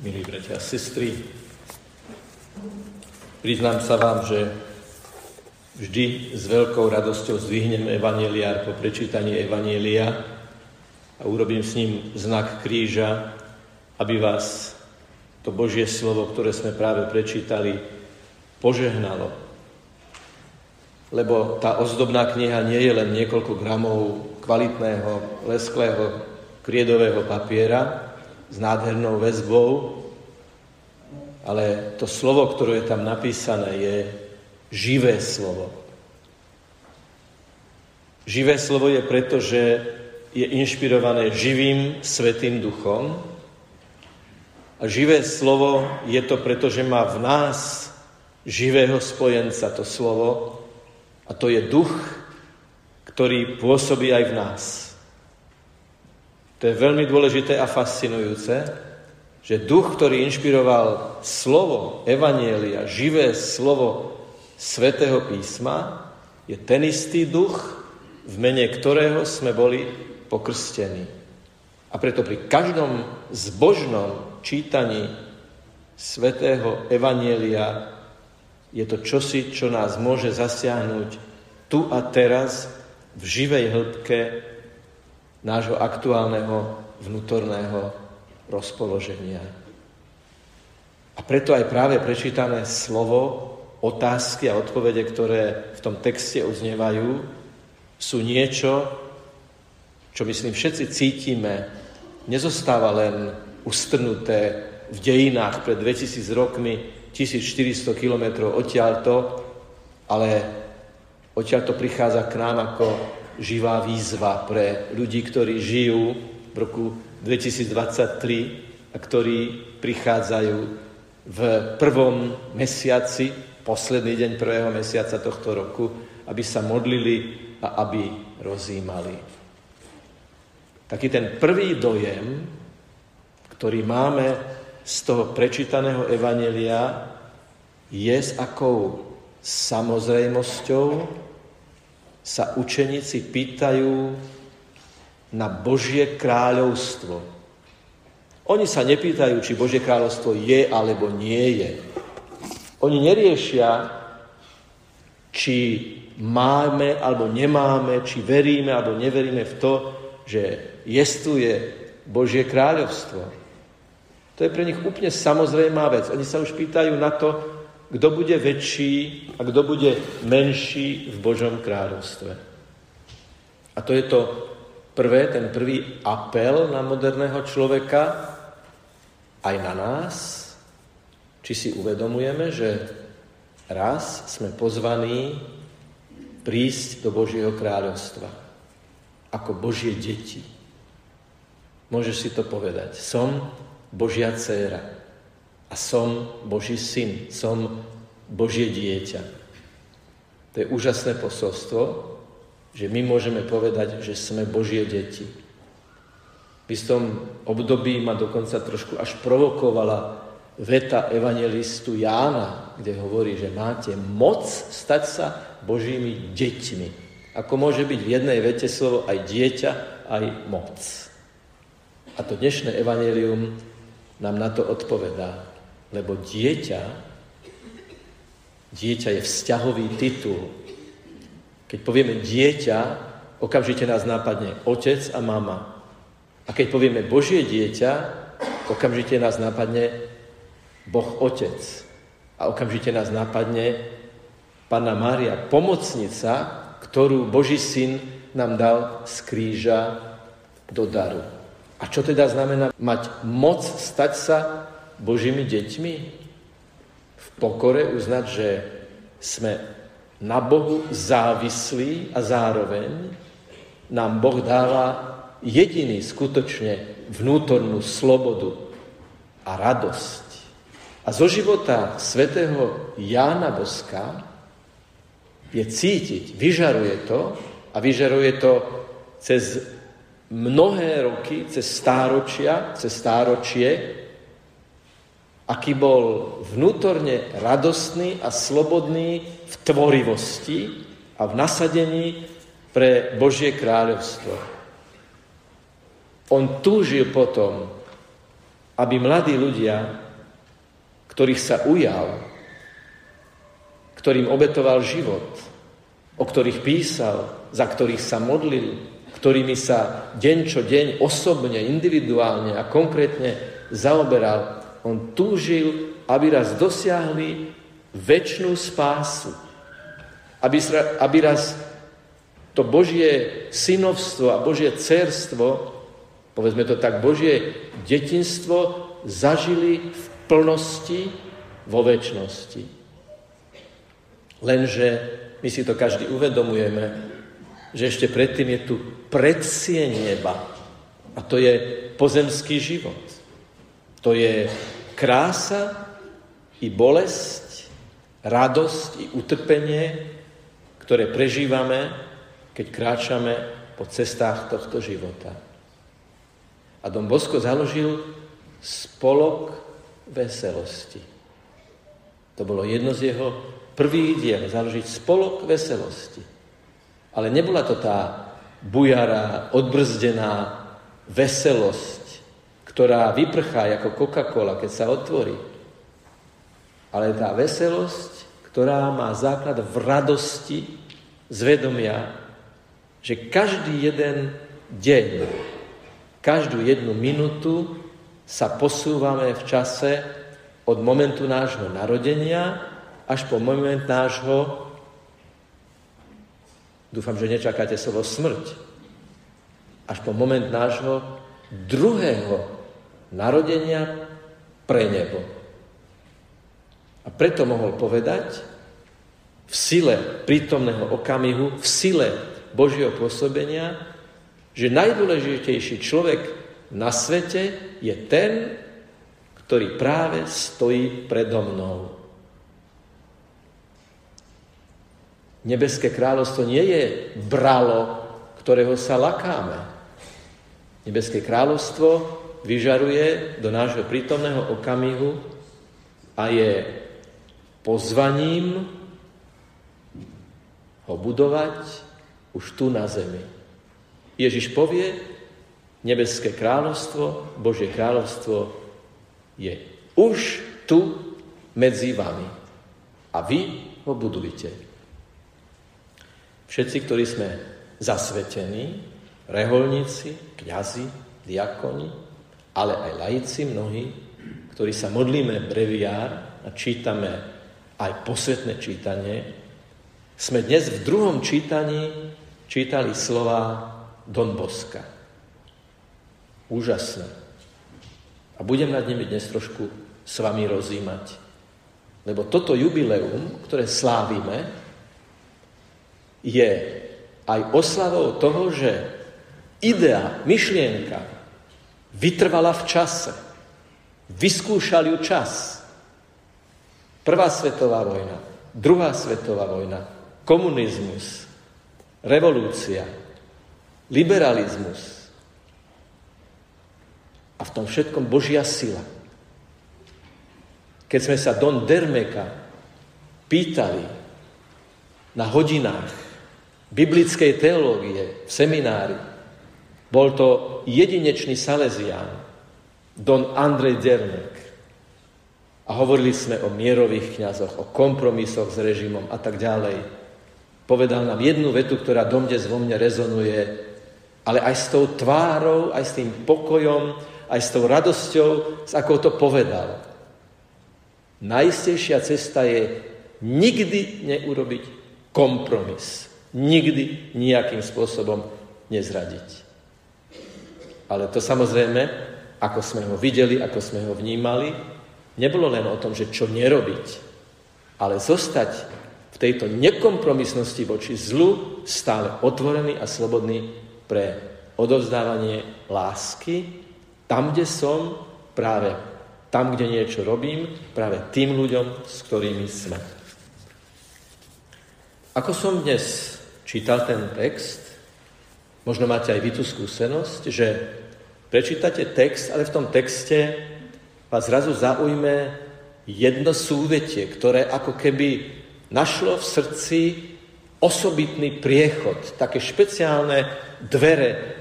milí bratia a sestry. Priznám sa vám, že vždy s veľkou radosťou zdvihnem evaneliár po prečítaní evanielia a urobím s ním znak kríža, aby vás to Božie slovo, ktoré sme práve prečítali, požehnalo. Lebo tá ozdobná kniha nie je len niekoľko gramov kvalitného, lesklého, kriedového papiera, s nádhernou väzbou, ale to slovo, ktoré je tam napísané, je živé slovo. Živé slovo je preto, že je inšpirované živým svetým duchom. A živé slovo je to preto, že má v nás živého spojenca to slovo a to je duch, ktorý pôsobí aj v nás. To je veľmi dôležité a fascinujúce, že duch, ktorý inšpiroval slovo Evanielia, živé slovo Svetého písma, je ten istý duch, v mene ktorého sme boli pokrstení. A preto pri každom zbožnom čítaní Svetého Evanielia je to čosi, čo nás môže zasiahnuť tu a teraz v živej hĺbke nášho aktuálneho vnútorného rozpoloženia. A preto aj práve prečítané slovo, otázky a odpovede, ktoré v tom texte uznievajú, sú niečo, čo myslím všetci cítime, nezostáva len ustrnuté v dejinách pred 2000 rokmi, 1400 kilometrov odtiaľto, ale odtiaľto prichádza k nám ako živá výzva pre ľudí, ktorí žijú v roku 2023 a ktorí prichádzajú v prvom mesiaci, posledný deň prvého mesiaca tohto roku, aby sa modlili a aby rozímali. Taký ten prvý dojem, ktorý máme z toho prečítaného evanelia, je s akou samozrejmosťou sa učeníci pýtajú na Božie kráľovstvo. Oni sa nepýtajú, či Božie kráľovstvo je alebo nie je. Oni neriešia, či máme alebo nemáme, či veríme alebo neveríme v to, že jestuje Božie kráľovstvo. To je pre nich úplne samozrejmá vec. Oni sa už pýtajú na to, kto bude väčší a kto bude menší v Božom kráľovstve. A to je to prvé, ten prvý apel na moderného človeka, aj na nás, či si uvedomujeme, že raz sme pozvaní prísť do Božieho kráľovstva ako Božie deti. Môžeš si to povedať. Som Božia dcéra a som Boží syn, som Božie dieťa. To je úžasné posolstvo, že my môžeme povedať, že sme Božie deti. V istom období ma dokonca trošku až provokovala veta evangelistu Jána, kde hovorí, že máte moc stať sa Božími deťmi. Ako môže byť v jednej vete slovo aj dieťa, aj moc. A to dnešné evanelium nám na to odpovedá. Lebo dieťa, dieťa je vzťahový titul. Keď povieme dieťa, okamžite nás nápadne otec a mama. A keď povieme Božie dieťa, okamžite nás nápadne Boh Otec. A okamžite nás nápadne Panna Mária, pomocnica, ktorú Boží syn nám dal z kríža do daru. A čo teda znamená mať moc stať sa Božími deťmi? V pokore uznať, že sme na Bohu závislí a zároveň nám Boh dáva jediný skutočne vnútornú slobodu a radosť. A zo života svätého Jána Boska je cítiť, vyžaruje to a vyžaruje to cez mnohé roky, cez stáročia, cez stáročie, aký bol vnútorne radostný a slobodný v tvorivosti a v nasadení pre Božie kráľovstvo. On túžil potom, aby mladí ľudia, ktorých sa ujal, ktorým obetoval život, o ktorých písal, za ktorých sa modlil, ktorými sa deň čo deň osobne, individuálne a konkrétne zaoberal, on túžil, aby raz dosiahli väčšnú spásu. Aby, aby raz to Božie synovstvo a Božie cerstvo, povedzme to tak, Božie detinstvo zažili v plnosti vo väčšnosti. Lenže my si to každý uvedomujeme, že ešte predtým je tu predsie neba. A to je pozemský život. To je krása i bolesť, radosť i utrpenie, ktoré prežívame, keď kráčame po cestách tohto života. A Dom Bosko založil spolok veselosti. To bolo jedno z jeho prvých diel, založiť spolok veselosti. Ale nebola to tá bujará, odbrzdená veselosť, ktorá vyprchá ako Coca-Cola, keď sa otvorí. Ale tá veselosť, ktorá má základ v radosti, zvedomia, že každý jeden deň, každú jednu minútu sa posúvame v čase od momentu nášho narodenia až po moment nášho, dúfam, že nečakáte slovo smrť, až po moment nášho druhého narodenia pre nebo. A preto mohol povedať v sile prítomného okamihu, v sile Božieho pôsobenia, že najdôležitejší človek na svete je ten, ktorý práve stojí predo mnou. Nebeské kráľovstvo nie je bralo, ktorého sa lakáme. Nebeské kráľovstvo vyžaruje do nášho prítomného okamihu a je pozvaním ho budovať už tu na zemi. Ježiš povie, nebeské kráľovstvo, Božie kráľovstvo je už tu medzi vami. A vy ho budujte. Všetci, ktorí sme zasvetení, reholníci, kňazi, diakoni, ale aj laici mnohí, ktorí sa modlíme breviár a čítame aj posvetné čítanie, sme dnes v druhom čítaní čítali slova Don Boska. Úžasné. A budem nad nimi dnes trošku s vami rozímať. Lebo toto jubileum, ktoré slávime, je aj oslavou toho, že idea, myšlienka, Vytrvala v čase. Vyskúšal ju čas. Prvá svetová vojna, druhá svetová vojna, komunizmus, revolúcia, liberalizmus. A v tom všetkom Božia sila. Keď sme sa Don Dermeka pýtali na hodinách biblickej teológie v seminári, bol to jedinečný Salesián, Don Andrej Dernek. A hovorili sme o mierových kňazoch, o kompromisoch s režimom a tak ďalej. Povedal nám jednu vetu, ktorá domdes vo mne rezonuje, ale aj s tou tvárou, aj s tým pokojom, aj s tou radosťou, s akou to povedal. Najistejšia cesta je nikdy neurobiť kompromis. Nikdy nejakým spôsobom nezradiť. Ale to samozrejme, ako sme ho videli, ako sme ho vnímali, nebolo len o tom, že čo nerobiť, ale zostať v tejto nekompromisnosti voči zlu stále otvorený a slobodný pre odovzdávanie lásky, tam, kde som, práve tam, kde niečo robím, práve tým ľuďom, s ktorými sme. Ako som dnes čítal ten text, možno máte aj vy tú skúsenosť, že Prečítate text, ale v tom texte vás zrazu zaujme jedno súvetie, ktoré ako keby našlo v srdci osobitný priechod, také špeciálne dvere,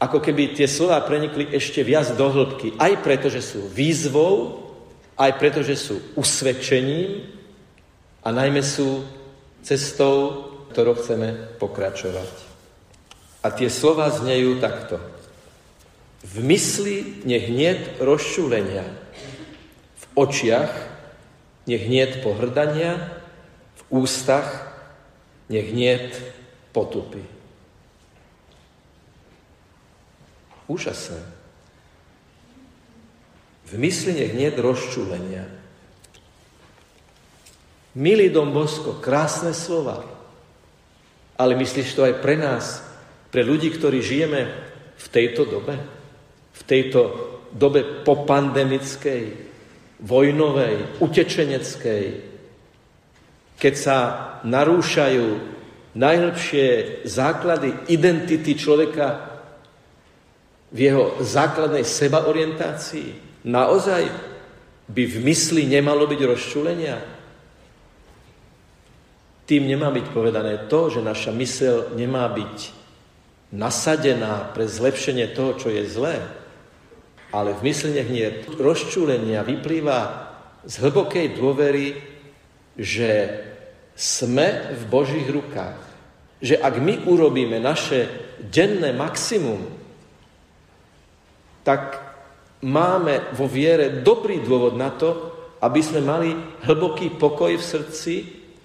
ako keby tie slova prenikli ešte viac do hĺbky. Aj preto, že sú výzvou, aj preto, že sú usvedčením a najmä sú cestou, ktorou chceme pokračovať. A tie slova znejú takto. V mysli nech niet rozčúlenia, v očiach nech niet pohrdania, v ústach nech niet potupy. Úžasné. V mysli nech nie rozčúlenia. Milý Dom Bosko, krásne slova. Ale myslíš to aj pre nás, pre ľudí, ktorí žijeme v tejto dobe? V tejto dobe popandemickej, vojnovej, utečeneckej, keď sa narúšajú najlepšie základy identity človeka v jeho základnej sebaorientácii? Naozaj by v mysli nemalo byť rozčulenia? Tým nemá byť povedané to, že naša mysel nemá byť nasadená pre zlepšenie toho, čo je zlé. Ale v mysli nie rozčúlenia vyplýva z hlbokej dôvery, že sme v Božích rukách. Že ak my urobíme naše denné maximum, tak máme vo viere dobrý dôvod na to, aby sme mali hlboký pokoj v srdci,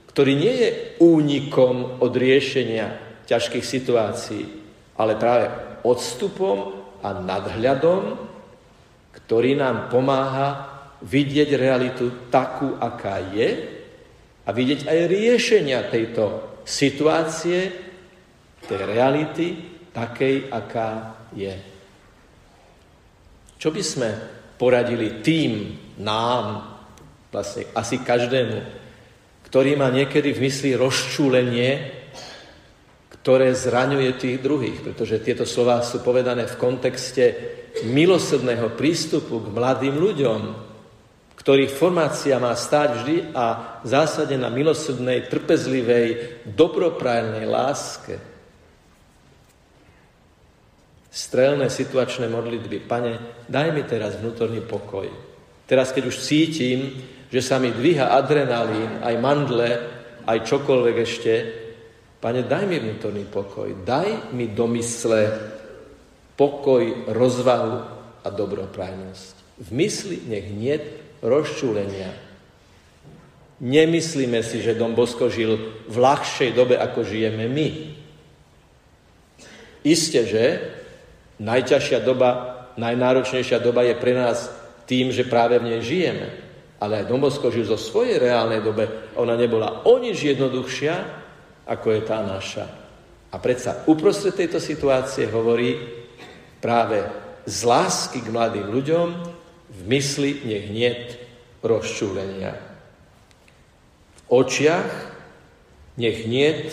ktorý nie je únikom od riešenia ťažkých situácií, ale práve odstupom a nadhľadom, ktorý nám pomáha vidieť realitu takú, aká je a vidieť aj riešenia tejto situácie, tej reality, takej, aká je. Čo by sme poradili tým, nám, vlastne asi každému, ktorý má niekedy v mysli rozčúlenie, ktoré zraňuje tých druhých, pretože tieto slova sú povedané v kontexte milosrdného prístupu k mladým ľuďom, ktorých formácia má stáť vždy a v zásade na milosrdnej, trpezlivej, dobroprajnej láske strelné situačné modlitby. Pane, daj mi teraz vnútorný pokoj. Teraz, keď už cítim, že sa mi dvíha adrenalín, aj mandle, aj čokoľvek ešte, Pane, daj mi vnútorný pokoj. Daj mi do mysle pokoj, rozvahu a dobroprajnosť. V mysli nech nie rozčúlenia. Nemyslíme si, že Dom Bosko žil v ľahšej dobe, ako žijeme my. Isté, že Najťažšia doba, najnáročnejšia doba je pre nás tým, že práve v nej žijeme. Ale aj Domosko žil zo svojej reálnej dobe. Ona nebola o nič jednoduchšia, ako je tá naša. A predsa uprostred tejto situácie hovorí práve z lásky k mladým ľuďom v mysli nech niet rozčúlenia. V očiach nech niet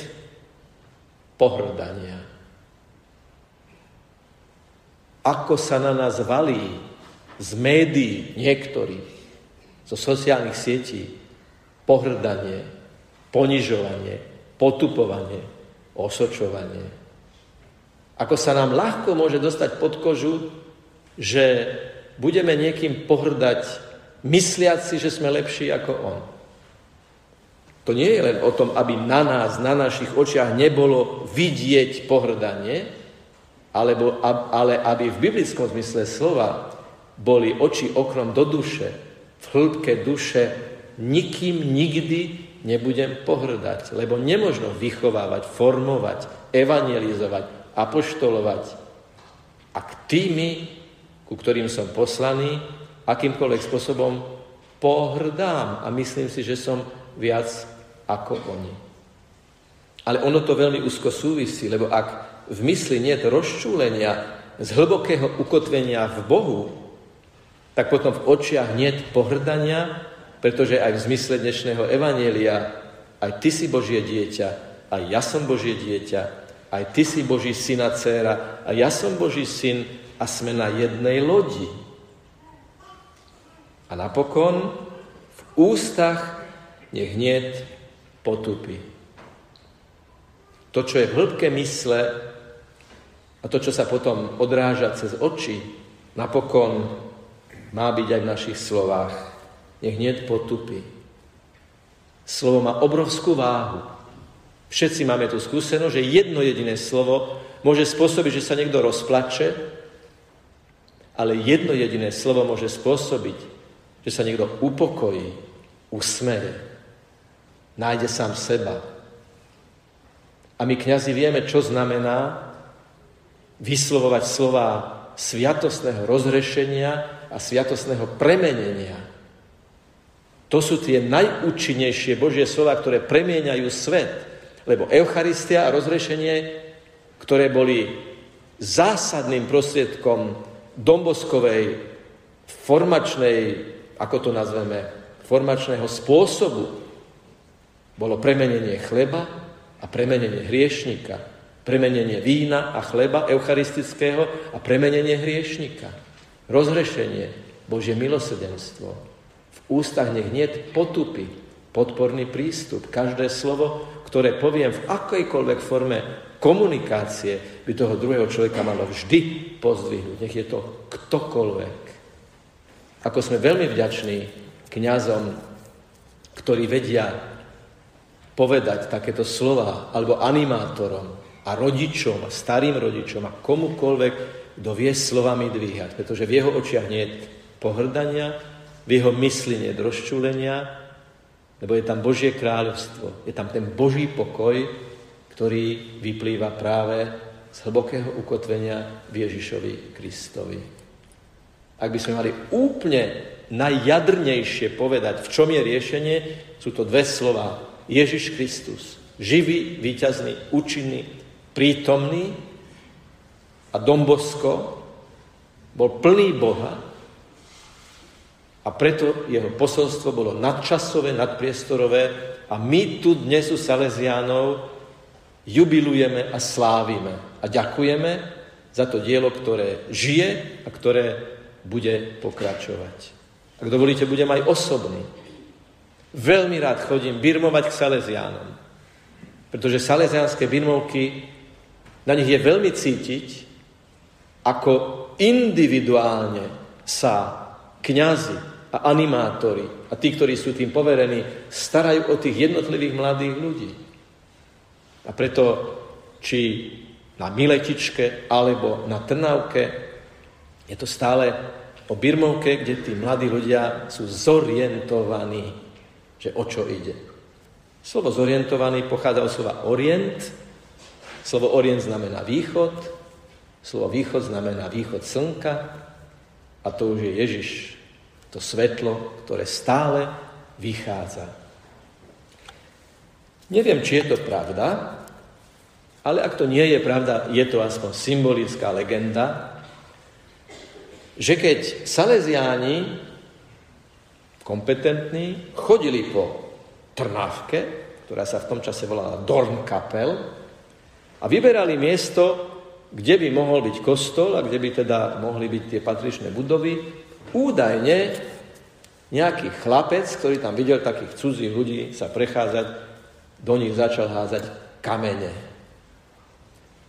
pohrdania ako sa na nás valí z médií niektorých, zo sociálnych sietí, pohrdanie, ponižovanie, potupovanie, osočovanie. Ako sa nám ľahko môže dostať pod kožu, že budeme niekým pohrdať, mysliať si, že sme lepší ako on. To nie je len o tom, aby na nás, na našich očiach nebolo vidieť pohrdanie, alebo, ale aby v biblickom zmysle slova boli oči okrom do duše, v hĺbke duše nikým nikdy nebudem pohrdať, lebo nemožno vychovávať, formovať, evangelizovať, apoštolovať, ak tými, ku ktorým som poslaný, akýmkoľvek spôsobom pohrdám a myslím si, že som viac ako oni. Ale ono to veľmi úzko súvisí, lebo ak v mysli nie je rozčúlenia z hlbokého ukotvenia v Bohu, tak potom v očiach nie pohrdania, pretože aj v zmysle dnešného evanielia aj ty si Božie dieťa, aj ja som Božie dieťa, aj ty si Boží syn a dcéra, a ja som Boží syn a sme na jednej lodi. A napokon v ústach nech niet potupy. To, čo je v hĺbke mysle, A to, čo sa potom odráža cez oči, napokon má byť aj v našich slovách. Nech nie potupy. Slovo má obrovskú váhu. Všetci máme tú skúsenosť, že jedno jediné slovo môže spôsobiť, že sa niekto rozplače, ale jedno jediné slovo môže spôsobiť, že sa niekto upokojí, usmeje, nájde sám seba. A my kňazi vieme, čo znamená vyslovovať slova sviatostného rozrešenia a sviatostného premenenia. To sú tie najúčinnejšie Božie slova, ktoré premieňajú svet. Lebo Eucharistia a rozrešenie, ktoré boli zásadným prostriedkom domboskovej formačnej, ako to nazveme, formačného spôsobu, bolo premenenie chleba a premenenie hriešnika premenenie vína a chleba eucharistického a premenenie hriešnika. Rozrešenie, Božie milosrdenstvo. Ústach nech nie potupy, podporný prístup. Každé slovo, ktoré poviem v akejkoľvek forme komunikácie, by toho druhého človeka malo vždy pozdvihnúť. Nech je to ktokoľvek. Ako sme veľmi vďační kňazom, ktorí vedia povedať takéto slova, alebo animátorom, a rodičom, a starým rodičom a komukoľvek, kto vie slovami dvíhať. Pretože v jeho očiach nie je pohrdania, v jeho mysli nie je rozčúlenia, lebo je tam Božie kráľovstvo, je tam ten Boží pokoj, ktorý vyplýva práve z hlbokého ukotvenia v Ježišovi Kristovi. Ak by sme mali úplne najjadrnejšie povedať, v čom je riešenie, sú to dve slova. Ježiš Kristus, živý, výťazný, účinný prítomný a Dombosko bol plný Boha a preto jeho posolstvo bolo nadčasové, nadpriestorové a my tu dnes u Salesiánov jubilujeme a slávime a ďakujeme za to dielo, ktoré žije a ktoré bude pokračovať. Ak dovolíte, budem aj osobný. Veľmi rád chodím birmovať k Salesiánom, pretože salesiánske birmovky na nich je veľmi cítiť, ako individuálne sa kňazi a animátori a tí, ktorí sú tým poverení, starajú o tých jednotlivých mladých ľudí. A preto, či na Miletičke alebo na Trnavke, je to stále o Birmovke, kde tí mladí ľudia sú zorientovaní, že o čo ide. Slovo zorientovaný pochádza od slova orient, Slovo orient znamená východ, slovo východ znamená východ slnka a to už je Ježiš, to svetlo, ktoré stále vychádza. Neviem, či je to pravda, ale ak to nie je pravda, je to aspoň symbolická legenda, že keď Salesiáni, kompetentní, chodili po Trnávke, ktorá sa v tom čase volala Dornkapel, a vyberali miesto, kde by mohol byť kostol a kde by teda mohli byť tie patričné budovy. Údajne nejaký chlapec, ktorý tam videl takých cudzích ľudí sa prechádzať, do nich začal házať kamene.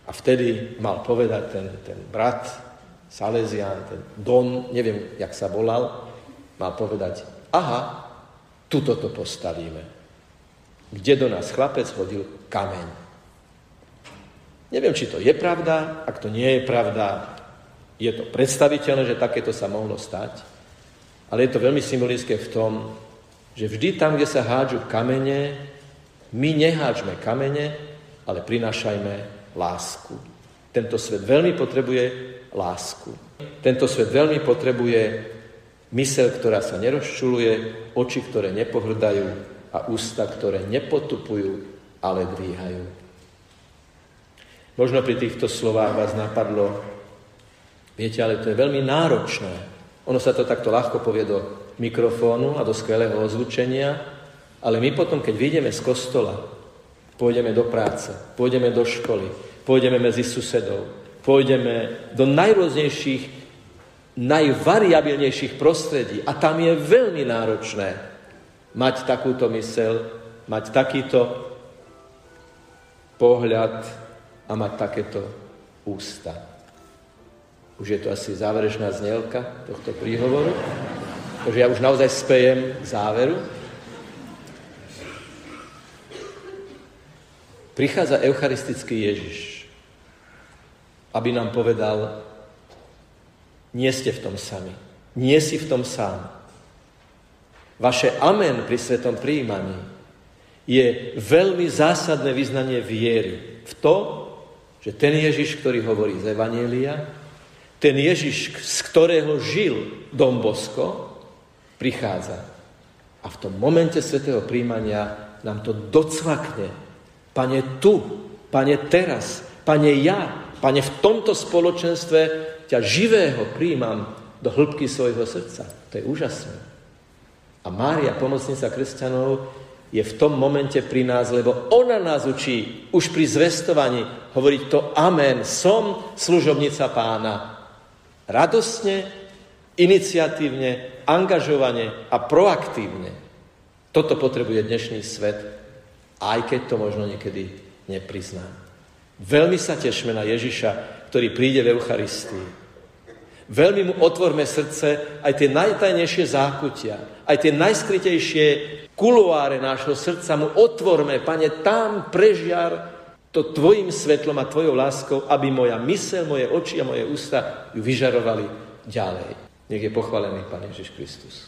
A vtedy mal povedať ten, ten brat, Salesian, ten Don, neviem, jak sa volal, mal povedať, aha, tuto to postavíme. Kde do nás chlapec hodil kameň. Neviem, či to je pravda, ak to nie je pravda, je to predstaviteľné, že takéto sa mohlo stať, ale je to veľmi symbolické v tom, že vždy tam, kde sa hádžu kamene, my neháčme kamene, ale prinášajme lásku. Tento svet veľmi potrebuje lásku. Tento svet veľmi potrebuje mysel, ktorá sa nerozčuluje, oči, ktoré nepohrdajú a ústa, ktoré nepotupujú, ale dvíhajú. Možno pri týchto slovách vás napadlo, viete, ale to je veľmi náročné. Ono sa to takto ľahko povie do mikrofónu a do skvelého ozvučenia, ale my potom, keď vyjdeme z kostola, pôjdeme do práce, pôjdeme do školy, pôjdeme medzi susedov, pôjdeme do najrôznejších, najvariabilnejších prostredí a tam je veľmi náročné mať takúto mysel, mať takýto pohľad a mať takéto ústa. Už je to asi záverečná znielka tohto príhovoru, takže ja už naozaj spejem k záveru. Prichádza eucharistický Ježiš, aby nám povedal, nie ste v tom sami, nie si v tom sám. Vaše amen pri svetom príjmaní je veľmi zásadné vyznanie viery v to, že ten Ježiš, ktorý hovorí z Evanielia, ten Ježiš, z ktorého žil Dom Bosko, prichádza. A v tom momente svetého príjmania nám to docvakne. Pane tu, pane teraz, pane ja, pane v tomto spoločenstve ťa živého príjmam do hĺbky svojho srdca. To je úžasné. A Mária, pomocnica kresťanov, je v tom momente pri nás, lebo ona nás učí už pri zvestovaní hovoriť to Amen, som služobnica pána. Radostne, iniciatívne, angažovane a proaktívne. Toto potrebuje dnešný svet, aj keď to možno niekedy neprizná. Veľmi sa tešme na Ježiša, ktorý príde v Eucharistii Veľmi mu otvorme srdce aj tie najtajnejšie zákutia, aj tie najskrytejšie kuloáre nášho srdca mu otvorme, pane, tam prežiar to tvojim svetlom a tvojou láskou, aby moja mysel, moje oči a moje ústa ju vyžarovali ďalej. Nech je pochválený Pán Ježiš Kristus.